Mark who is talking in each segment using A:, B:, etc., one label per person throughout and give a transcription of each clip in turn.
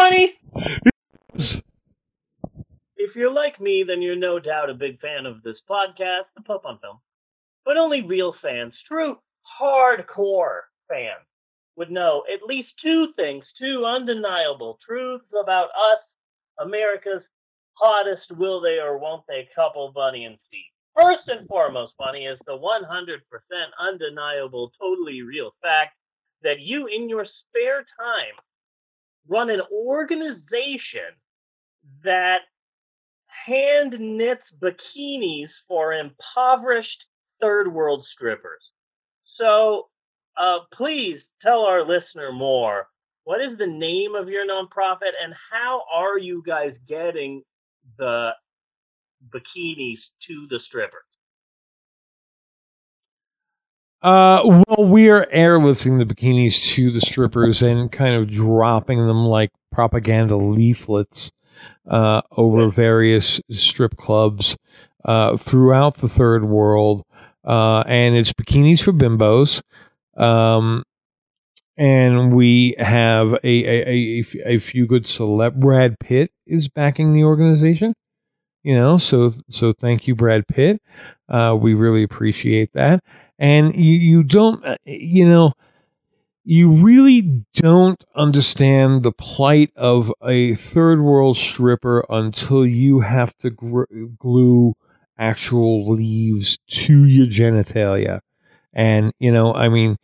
A: funny? If you're like me, then you're no doubt a big fan of this podcast, The Pope on Film. But only real fans, true hardcore fans, would know at least two things, two undeniable truths about us, America's hottest will they or won't they couple, Bunny and Steve. First and foremost, Bunny, is the 100% undeniable, totally real fact that you, in your spare time, run an organization that hand knits bikinis for impoverished third world strippers. So, uh, please tell our listener more. What is the name of your nonprofit, and how are you guys getting the bikinis to the strippers?
B: Uh, well, we are airlifting the bikinis to the strippers and kind of dropping them like propaganda leaflets uh, over various strip clubs uh, throughout the third world. Uh, and it's bikinis for bimbos. Um, and we have a, a, a, a few good celeb. Brad Pitt is backing the organization. You know, so so thank you, Brad Pitt. Uh, we really appreciate that. And you you don't uh, you know you really don't understand the plight of a third world stripper until you have to gr- glue actual leaves to your genitalia. And you know, I mean,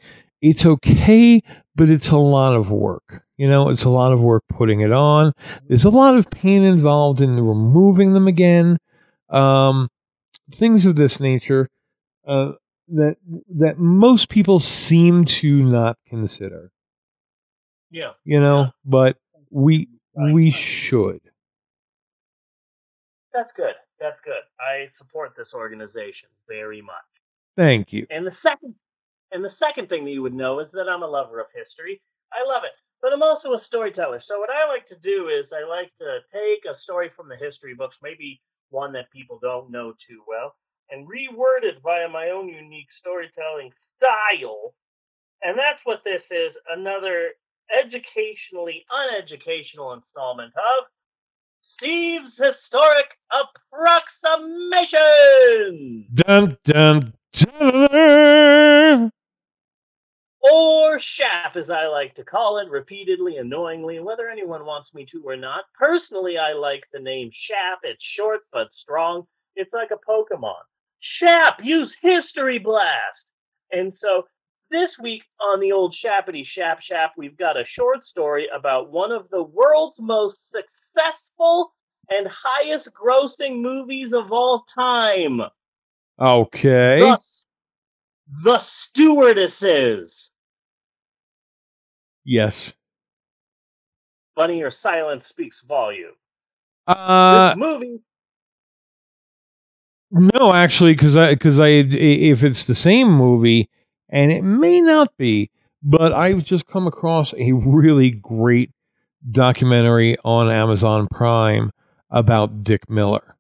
B: it's okay, but it's a lot of work. You know, it's a lot of work putting it on. There's a lot of pain involved in removing them again. Um, things of this nature uh, that that most people seem to not consider.
A: Yeah.
B: You know,
A: Yeah.
B: but we we should.
A: That's good. That's good. I support this organization very much.
B: Thank you.
A: And the second and the second thing that you would know is that I'm a lover of history. I love it. But I'm also a storyteller. So what I like to do is I like to take a story from the history books, maybe one that people don't know too well, and reword it via my own unique storytelling style. And that's what this is, another educationally uneducational installment of Steve's Historic Approximations!
B: Dun dun dun.
A: Or SHAP, as I like to call it, repeatedly, annoyingly, whether anyone wants me to or not. Personally, I like the name SHAP. It's short but strong. It's like a Pokemon. SHAP, use History Blast! And so this week on the old Shappity Shap Shap, we've got a short story about one of the world's most successful and highest grossing movies of all time.
B: Okay.
A: The, the Stewardesses.
B: Yes.
A: Funny your silence speaks volume.
B: Uh,
A: this movie,
B: no, actually, because I because I if it's the same movie, and it may not be, but I've just come across a really great documentary on Amazon Prime about Dick Miller.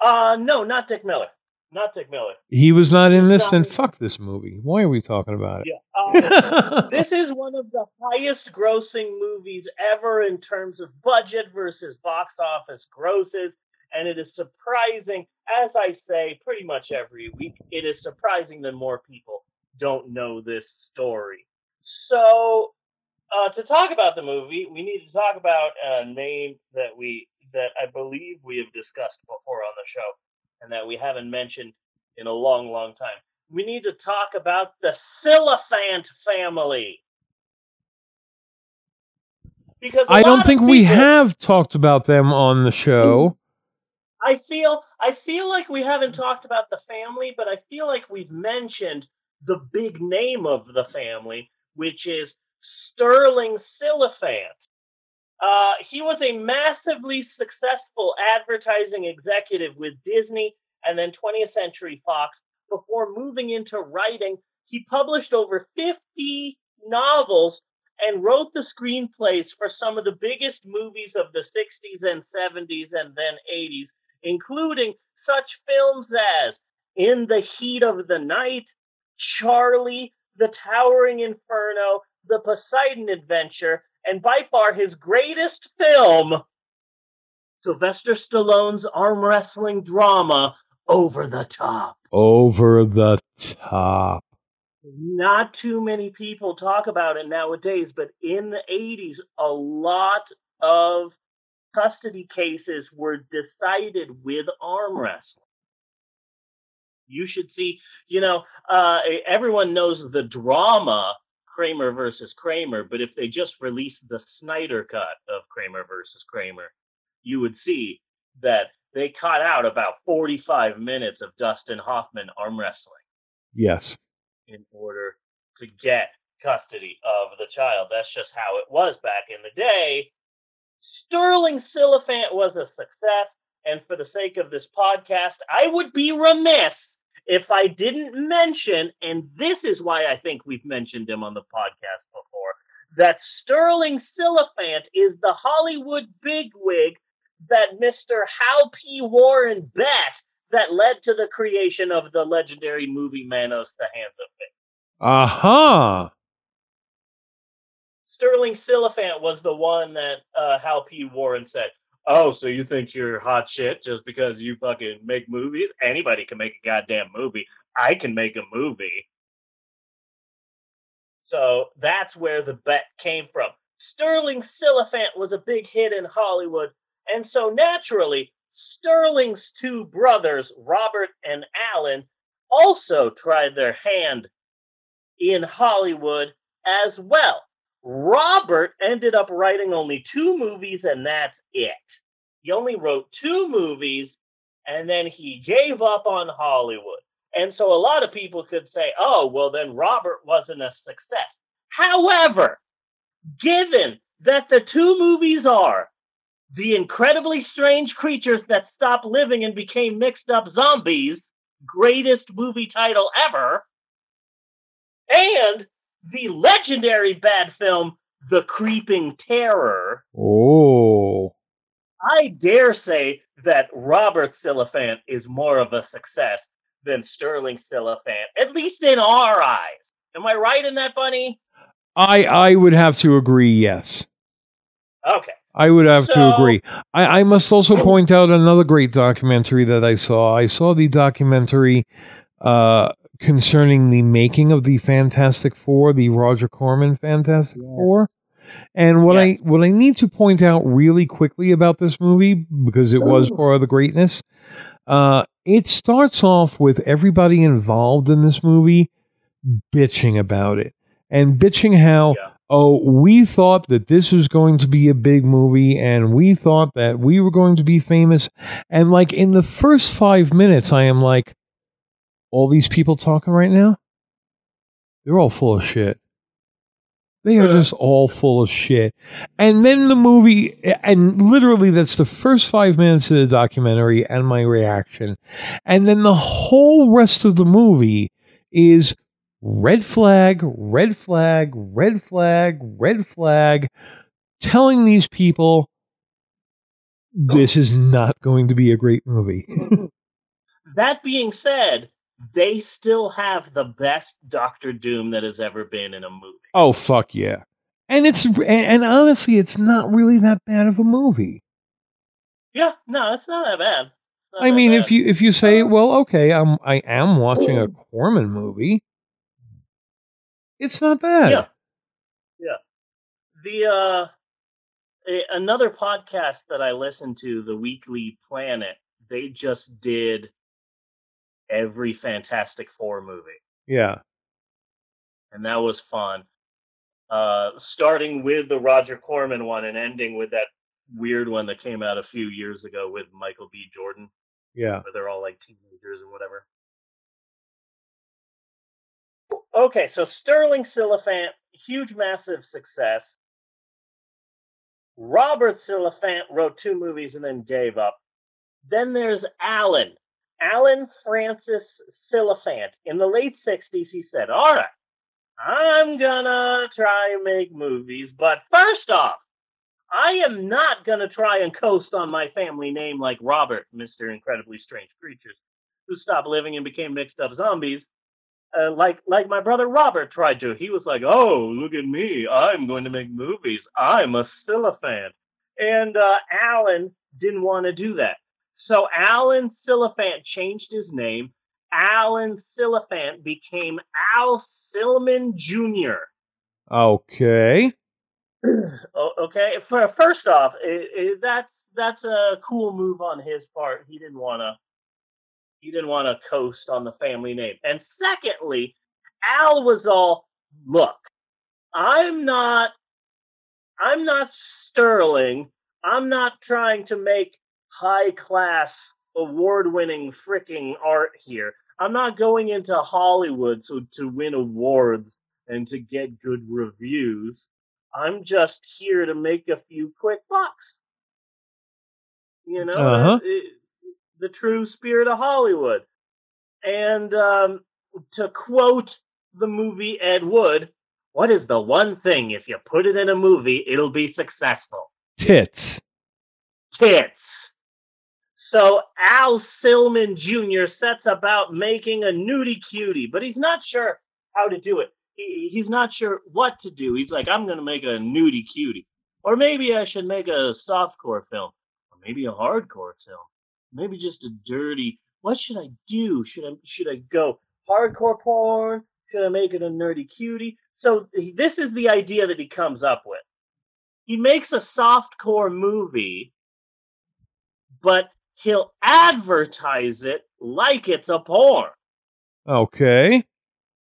A: uh, no, not Dick Miller, not Dick Miller.
B: He was not in this, then fuck this movie. Why are we talking about
A: Yeah,
B: it?
A: uh, this is one of the highest grossing movies ever in terms of budget versus box office grosses. And it is surprising, as I say pretty much every week, it is surprising that more people don't know this story. So, uh, to talk about the movie, we need to talk about a name that we that I believe we have discussed before on the show, and that we haven't mentioned in a long, long time. We need to talk about the Silliphant family. Because
B: I don't think we have talked about them on the show.
A: I feel I feel like we haven't talked about the family, but I feel like we've mentioned the big name of the family, which is Sterling Silliphant. Uh, he was a massively successful advertising executive with Disney and then 20th Century Fox before moving into writing. He published over 50 novels and wrote the screenplays for some of the biggest movies of the 60s and 70s and then 80s, including such films as In the Heat of the Night, Charly, The Towering Inferno, The Poseidon Adventure, and by far his greatest film, Sylvester Stallone's arm wrestling drama, Over the Top.
B: Over the top.
A: Not too many people talk about it nowadays, but in the 80s, a lot of custody cases were decided with arm wrestling. You should see, you know, uh, everyone knows the drama Kramer versus Kramer, but if they just released the Snyder cut of Kramer versus Kramer, you would see that they cut out about 45 minutes of Dustin Hoffman arm wrestling.
B: Yes.
A: In order to get custody of the child. That's just how it was back in the day. Sterling Silliphant was a success. And for the sake of this podcast, I would be remiss if I didn't mention, and this is why I think we've mentioned him on the podcast before, that Sterling Silliphant is the Hollywood bigwig that Mr. Hal P. Warren bet that led to the creation of the legendary movie Manos, The Hands of Fate.
B: Aha! Uh-huh.
A: Sterling Silliphant was the one that uh, Hal P. Warren said, Oh, so you think you're hot shit just because you fucking make movies? Anybody can make a goddamn movie. I can make a movie. So that's where the bet came from. Sterling Silliphant was a big hit in Hollywood, and so naturally, Sterling's two brothers, Robert and Alan, also tried their hand in Hollywood as well. Robert ended up writing only two movies, and that's it. He only wrote two movies, and then he gave up on Hollywood. And so a lot of people could say, oh, well, then Robert wasn't a success. However, given that the two movies are The Incredibly Strange Creatures That Stopped Living and Became Mixed Up Zombies, greatest movie title ever, and the legendary bad film The Creeping Terror.
B: Oh.
A: I dare say that Robert Silliphant is more of a success than Sterling Silliphant, at least in our eyes. Am I right in that, Bunny?
B: I I would have to agree. Yes.
A: Okay.
B: I would have so, to agree. I, I must also point out another great documentary that I saw. I saw the documentary uh, concerning the making of the Fantastic Four, the Roger Corman Fantastic yes. Four. And what yes. I what I need to point out really quickly about this movie because it was part of the greatness, uh, it starts off with everybody involved in this movie bitching about it and bitching how yeah. oh we thought that this was going to be a big movie and we thought that we were going to be famous and like in the first five minutes I am like all these people talking right now, they're all full of shit. They are just all full of shit. And then the movie, and literally that's the first five minutes of the documentary and my reaction. And then the whole rest of the movie is red flag, red flag, red flag, red flag, telling these people this is not going to be a great movie.
A: that being said, they still have the best Doctor Doom that has ever been in a movie.
B: Oh fuck yeah! And it's and honestly, it's not really that bad of a movie.
A: Yeah, no, it's not that bad.
B: Not I that mean, bad. if you if you say, well, okay, I'm I am watching a Corman movie, it's not bad.
A: Yeah, yeah. The uh, a, another podcast that I listen to, the Weekly Planet, they just did every Fantastic Four movie.
B: Yeah.
A: And that was fun. Uh, starting with the Roger Corman one and ending with that weird one that came out a few years ago with Michael B. Jordan.
B: Yeah.
A: Where they're all like teenagers and whatever. Okay, so Sterling Silliphant, huge, massive success. Robert Silliphant wrote two movies and then gave up. Then there's Alan, Alan Francis Silliphant. In the late 60s, he said, All right, I'm gonna try and make movies, but first off, I am not gonna try and coast on my family name like Robert, Mr. Incredibly Strange Creatures, who stopped living and became mixed up zombies. Uh, like like my brother Robert tried to. He was like, "Oh, look at me! I'm going to make movies. I'm a Silliphant." And uh, Alan didn't want to do that, so Alan Silliphant changed his name. Alan Silliphant became Al Silman Jr.
B: Okay.
A: okay, for, first off, it, it, that's that's a cool move on his part. He didn't want to he didn't want to coast on the family name. And secondly, Al was all, look, I'm not I'm not Sterling. I'm not trying to make high class award winning freaking art here. I'm not going into Hollywood so to win awards and to get good reviews. I'm just here to make a few quick bucks. You know, uh-huh. it, the true spirit of Hollywood. And um, to quote the movie Ed Wood, what is the one thing if you put it in a movie, it'll be successful?
B: Tits.
A: Tits. So Al Silman Jr. sets about making a nudie cutie, but he's not sure how to do it. He, he's not sure what to do. He's like, I'm going to make a nudie cutie. Or maybe I should make a softcore film. Or maybe a hardcore film maybe just a dirty. What should I do? Should I should I go hardcore porn? Should I make it a nerdy cutie? So this is the idea that he comes up with. He makes a softcore movie, but he'll advertise it like it's a porn.
B: Okay.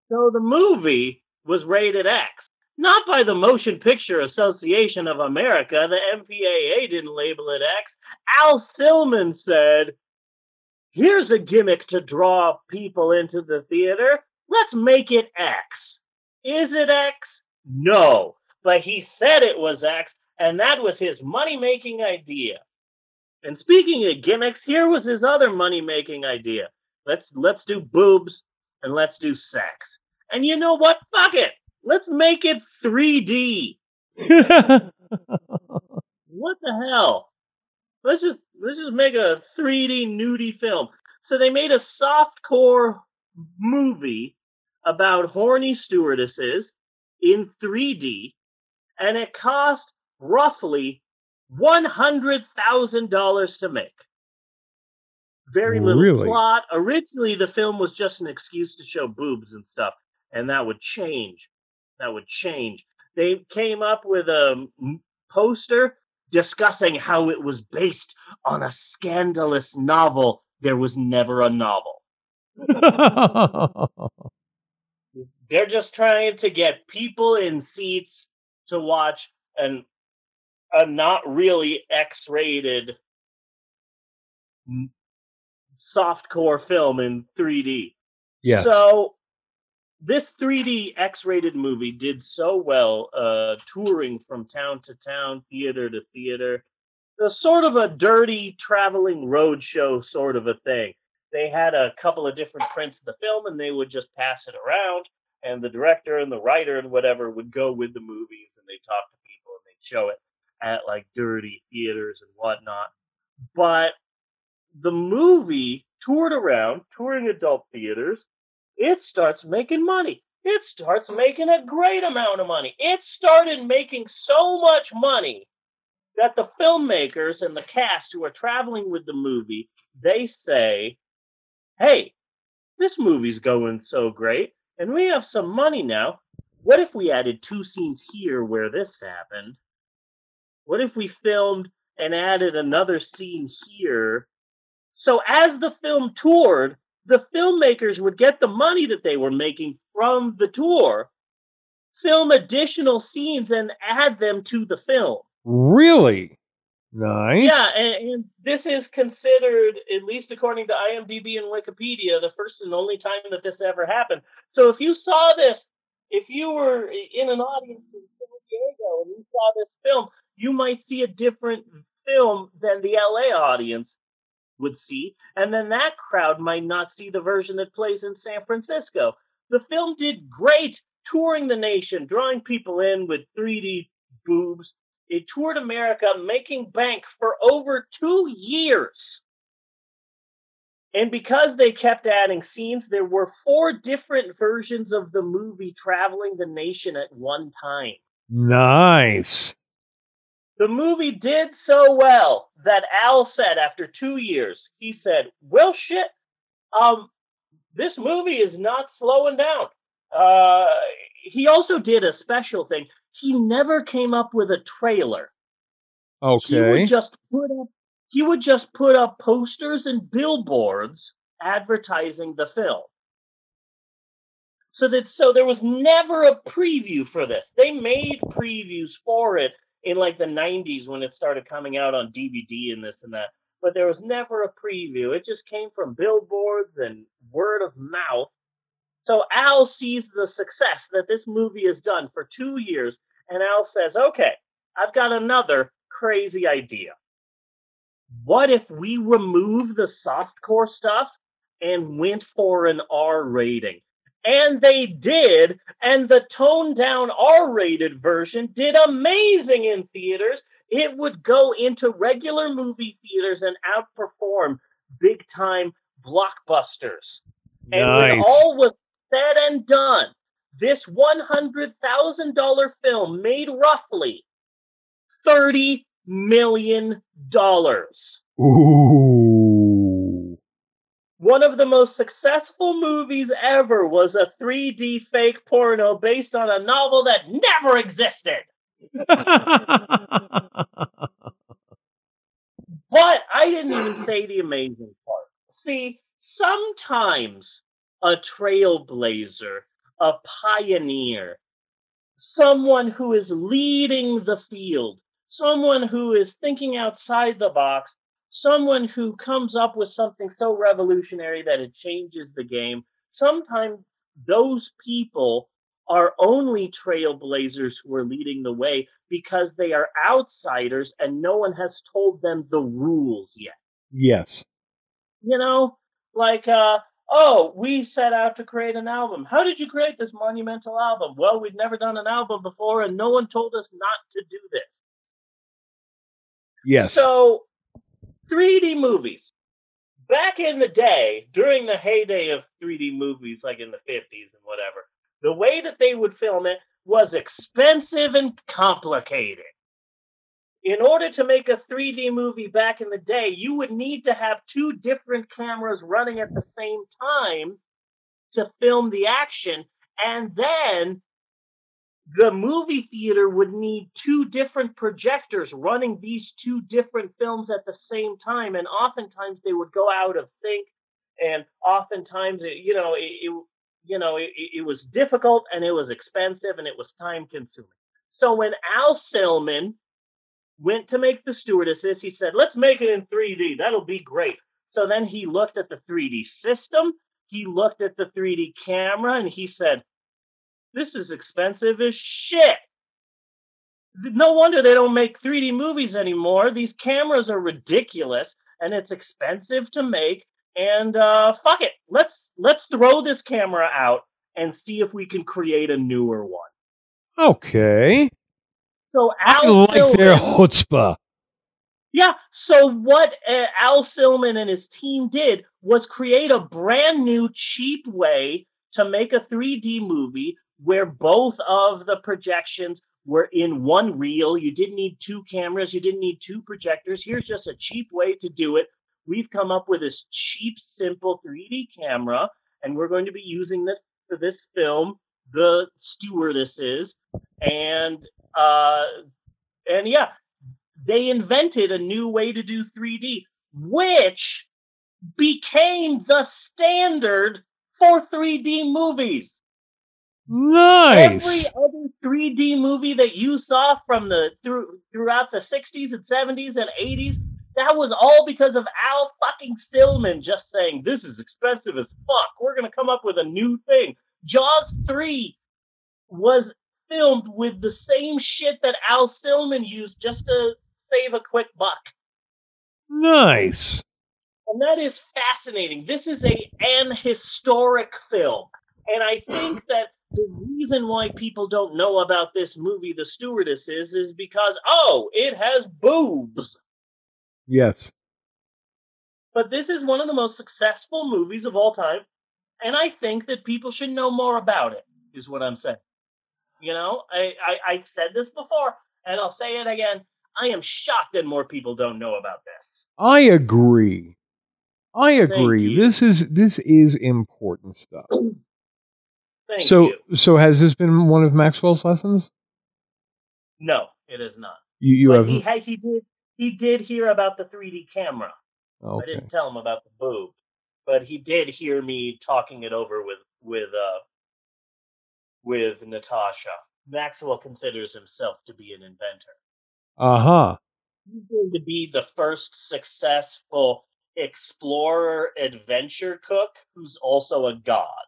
A: So the movie was rated X. Not by the Motion Picture Association of America. The MPAA didn't label it X. Al Silman said, Here's a gimmick to draw people into the theater. Let's make it X. Is it X? No. But he said it was X, and that was his money making idea. And speaking of gimmicks, here was his other money making idea. Let's let's do boobs and let's do sex. And you know what? Fuck it. Let's make it 3D. what the hell? Let's just let's just make a 3D nudie film. So they made a softcore movie about horny stewardesses in 3D, and it cost roughly one hundred thousand dollars to make. Very little really? plot. Originally, the film was just an excuse to show boobs and stuff, and that would change that would change. They came up with a poster discussing how it was based on a scandalous novel. There was never a novel. They're just trying to get people in seats to watch an a not really X-rated softcore film in 3D.
B: Yeah.
A: So this 3D X-rated movie did so well, uh, touring from town to town, theater to theater. A sort of a dirty traveling roadshow sort of a thing. They had a couple of different prints of the film, and they would just pass it around. And the director and the writer and whatever would go with the movies, and they talk to people, and they'd show it at like dirty theaters and whatnot. But the movie toured around, touring adult theaters, it starts making money. It starts making a great amount of money. It started making so much money that the filmmakers and the cast who are traveling with the movie, they say, "Hey, this movie's going so great, and we have some money now. What if we added two scenes here where this happened? What if we filmed and added another scene here?" So as the film toured, the filmmakers would get the money that they were making from the tour, film additional scenes, and add them to the film.
B: Really? Nice.
A: Yeah, and, and, this is considered, at least according to IMDb and Wikipedia, the first and only time that this ever happened. So if you saw this, if you were in an audience in San Diego and you saw this film, you might see a different film than the LA audience would see, and then that crowd might not see the version that plays in San Francisco. The film did great touring the nation, drawing people in with 3D boobs. It toured America, making bank for over two years. And because they kept adding scenes, there were four different versions of the movie traveling the nation at one time.
B: Nice.
A: The movie did so well that Al said after two years, he said, Well, shit, um, this movie is not slowing down. Uh, he also did a special thing. He never came up with a trailer.
B: Okay.
A: He would just put up he would just put up posters and billboards advertising the film. So that so there was never a preview for this. They made previews for it in like the 90s when it started coming out on DVD and this and that. But there was never a preview. It just came from billboards and word of mouth. So Al sees the success that this movie has done for 2 years and Al says, "Okay, I've got another crazy idea. What if we remove the softcore stuff and went for an R rating? And they did, and the toned down R rated version did amazing in theaters. It would go into regular movie theaters and outperform big time blockbusters. And when all was said and done, this $100,000 film made roughly $30 million.
B: Ooh.
A: One of the most successful movies ever was a 3D fake porno based on a novel that never existed. But I didn't even say the amazing part. See, sometimes a trailblazer, a pioneer, someone who is leading the field, someone who is thinking outside the box, someone who comes up with something so revolutionary that it changes the game, sometimes those people are only trailblazers who are leading the way because they are outsiders and no one has told them the rules yet.
B: yes.
A: You know, like, uh, oh, we set out to create an album. How did you create this monumental album? Well, we'd never done an album before and no one told us not to do this.
B: Yes.
A: So, 3D movies. Back in the day, during the heyday of 3D movies, like in the 50s and whatever, the way that they would film it was expensive and complicated. In order to make a 3D movie back in the day, you would need to have two different cameras running at the same time to film the action, and then the movie theater would need two different projectors running these two different films at the same time and oftentimes they would go out of sync and oftentimes it, you know it, it you know it, it was difficult and it was expensive and it was time consuming. So when al silman went to make the stewardesses he said let's make it in 3d that'll be great. So then he looked at the 3d system he looked at the 3d camera and he said this is expensive as shit. No wonder they don't make 3D movies anymore. These cameras are ridiculous and it's expensive to make. And uh, fuck it, let's let's throw this camera out and see if we can create a newer one.
B: okay.
A: So
B: I
A: Al
B: like their
A: Silman-
B: chutzpah.
A: Yeah. So what uh, Al Silman and his team did was create a brand new, cheap way to make a 3D movie where both of the projections were in one reel. You didn't need two cameras. You didn't need two projectors. Here's just a cheap way to do it. We've come up with this cheap, simple 3D camera, and we're going to be using this for this film, The Stewardesses, and uh, and yeah, they invented a new way to do 3D, which became the standard for 3D movies. Every other 3D movie that you saw from the through throughout the 60s and 70s and 80s, that was all because of Al fucking Silman just saying this is expensive as fuck. We're gonna come up with a new thing. Jaws 3 was filmed with the same shit that Al Silman used just to save a quick buck.
B: Nice.
A: And that is fascinating. This is a an historic film. And I think that the reason why people don't know about this movie, The Stewardesses, is because, oh, it has boobs.
B: Yes.
A: But this is one of the most successful movies of all time, and I think that people should know more about it. Is what I'm saying. You know, I, I I said this before, and I'll say it again. I am shocked that more people don't know about this.
B: I agree. I agree. This is this is important stuff.
A: Thank
B: so
A: you.
B: so has this been one of Maxwell's lessons?
A: No, it is not.
B: You you have
A: he he did he did hear about the 3D camera. I didn't tell him about the boob, but he did hear me talking it over with with uh with Natasha. Maxwell considers himself to be an inventor.
B: Uh huh.
A: He's going to be the first successful explorer adventure cook who's also a god.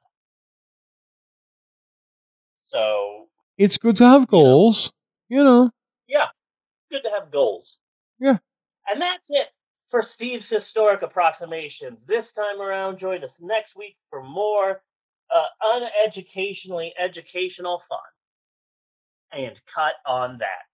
A: So,
B: It's good to have goals. You know.
A: yeah, good to have goals.
B: Yeah.
A: And that's it for Steve's historic approximations. This time around, join us next week for more uh, uneducationally educational fun. And cut on that.